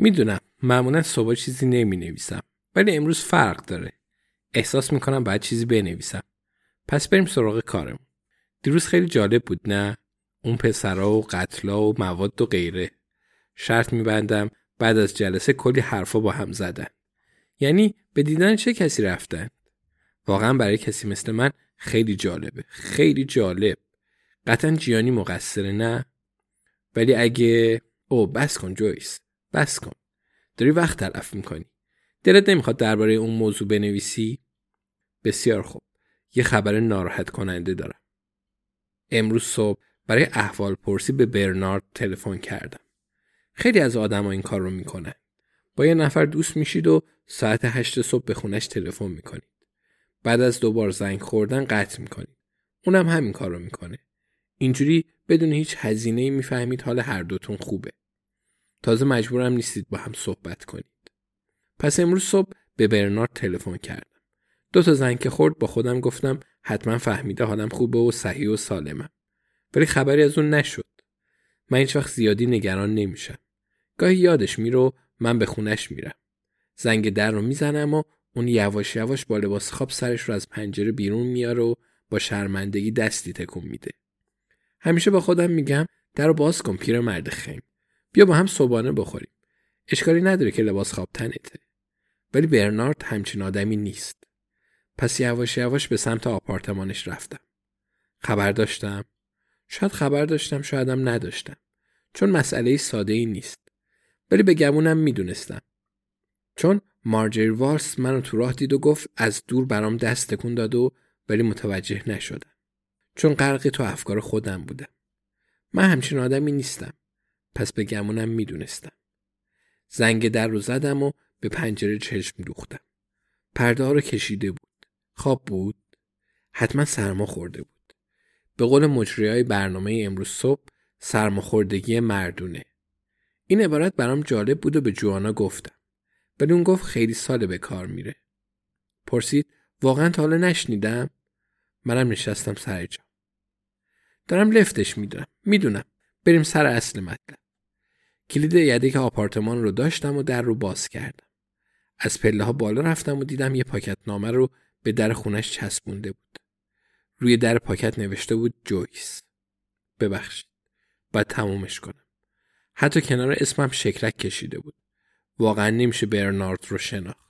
می‌دونم معمولا صبح چیزی نمی نویسم ولی امروز فرق داره. احساس می‌کنم باید چیزی بنویسم. پس بریم سراغ کارم دیروز خیلی جالب بود نه؟ اون پسرا و قتلا و مواد و غیره. شرط میبندم بعد از جلسه کلی حرفا با هم زدن. یعنی به دیدن چه کسی رفتن؟ واقعا برای کسی مثل من خیلی جالبه. خیلی جالب. قطعا جیانی مقصره نه؟ ولی اگه او بس کن جویس. بس کن. داری وقت تلف می‌کنی. دلت نمی‌خواد درباره اون موضوع بنویسی؟ بسیار خوب. یه خبر ناراحت کننده دارم. امروز صبح برای احوال پرسی به برنارد تلفن کردم. خیلی از آدما این کار رو می‌کنن. با یه نفر دوست میشید و ساعت هشت صبح به خونش تلفن می‌کنید. بعد از دوبار زنگ خوردن قطع می‌کنید. اونم همین کار رو می‌کنه. اینجوری بدون هیچ هزینه می‌فهمید حال هر دوتون خوبه. تازه مجبورم نیستید با هم صحبت کنید. پس امروز صبح به برنارد تلفن کردم. دو تا زنگ که خورد با خودم گفتم حتما فهمیده حالم خوبه و صحیح و سالمم. ولی خبری از اون نشد. من هیچ وقت زیادی نگران نمیشم. گاهی یادش میرو من به خونش میرم. زنگ در رو می‌زنم و اون یواش یواش با لباس خواب سرش رو از پنجره بیرون میاره و با شرمندگی دستی تکون میده. همیشه با خودم میگم در باز کن پیر مرد خنگ. بیا با هم صبحانه بخوریم. اشکالی نداره که لباس خواب تنته. ولی برنارد همچین آدمی نیست. پس یواش یواش به سمت آپارتمانش رفتم. خبر داشتم؟ شاید خبر داشتم شایدم نداشتم. چون مسئله ساده ای نیست. ولی به گمونم می‌دونستم. چون مارجری والس منو تو راه دید و گفت از دور برام دست تکون داد و ولی متوجه نشدم. چون غرقی تو افکار خودم بودم. من همچین آدمی نیستم. پس به گمونم می‌دونستم. زنگ در رو زدم و به پنجره چشم دوختم. پرده رو کشیده بود. خواب بود. حتما سرما خورده بود. به قول مجری های برنامه امروز صبح سرماخوردگی مردونه. این عبارت برام جالب بود و به جوانا گفتم. ولی اون گفت خیلی ساله به کار میره. پرسید واقعا تا حالا نشنیدم؟ منم نشستم سر جا. دارم لفتش می‌دونم. می‌دونم. بریم سر اصل مطلب. کلید یدک آپارتمان رو داشتم و در رو باز کردم. از پله ها بالا رفتم و دیدم یه پاکت نامه رو به در خونش چسبونده بود. روی در پاکت نوشته بود جویس. ببخشید. باید تمومش کنم. حتی کنار اسمم شکرک کشیده بود. واقعا نمیشه برنارد رو شناخت.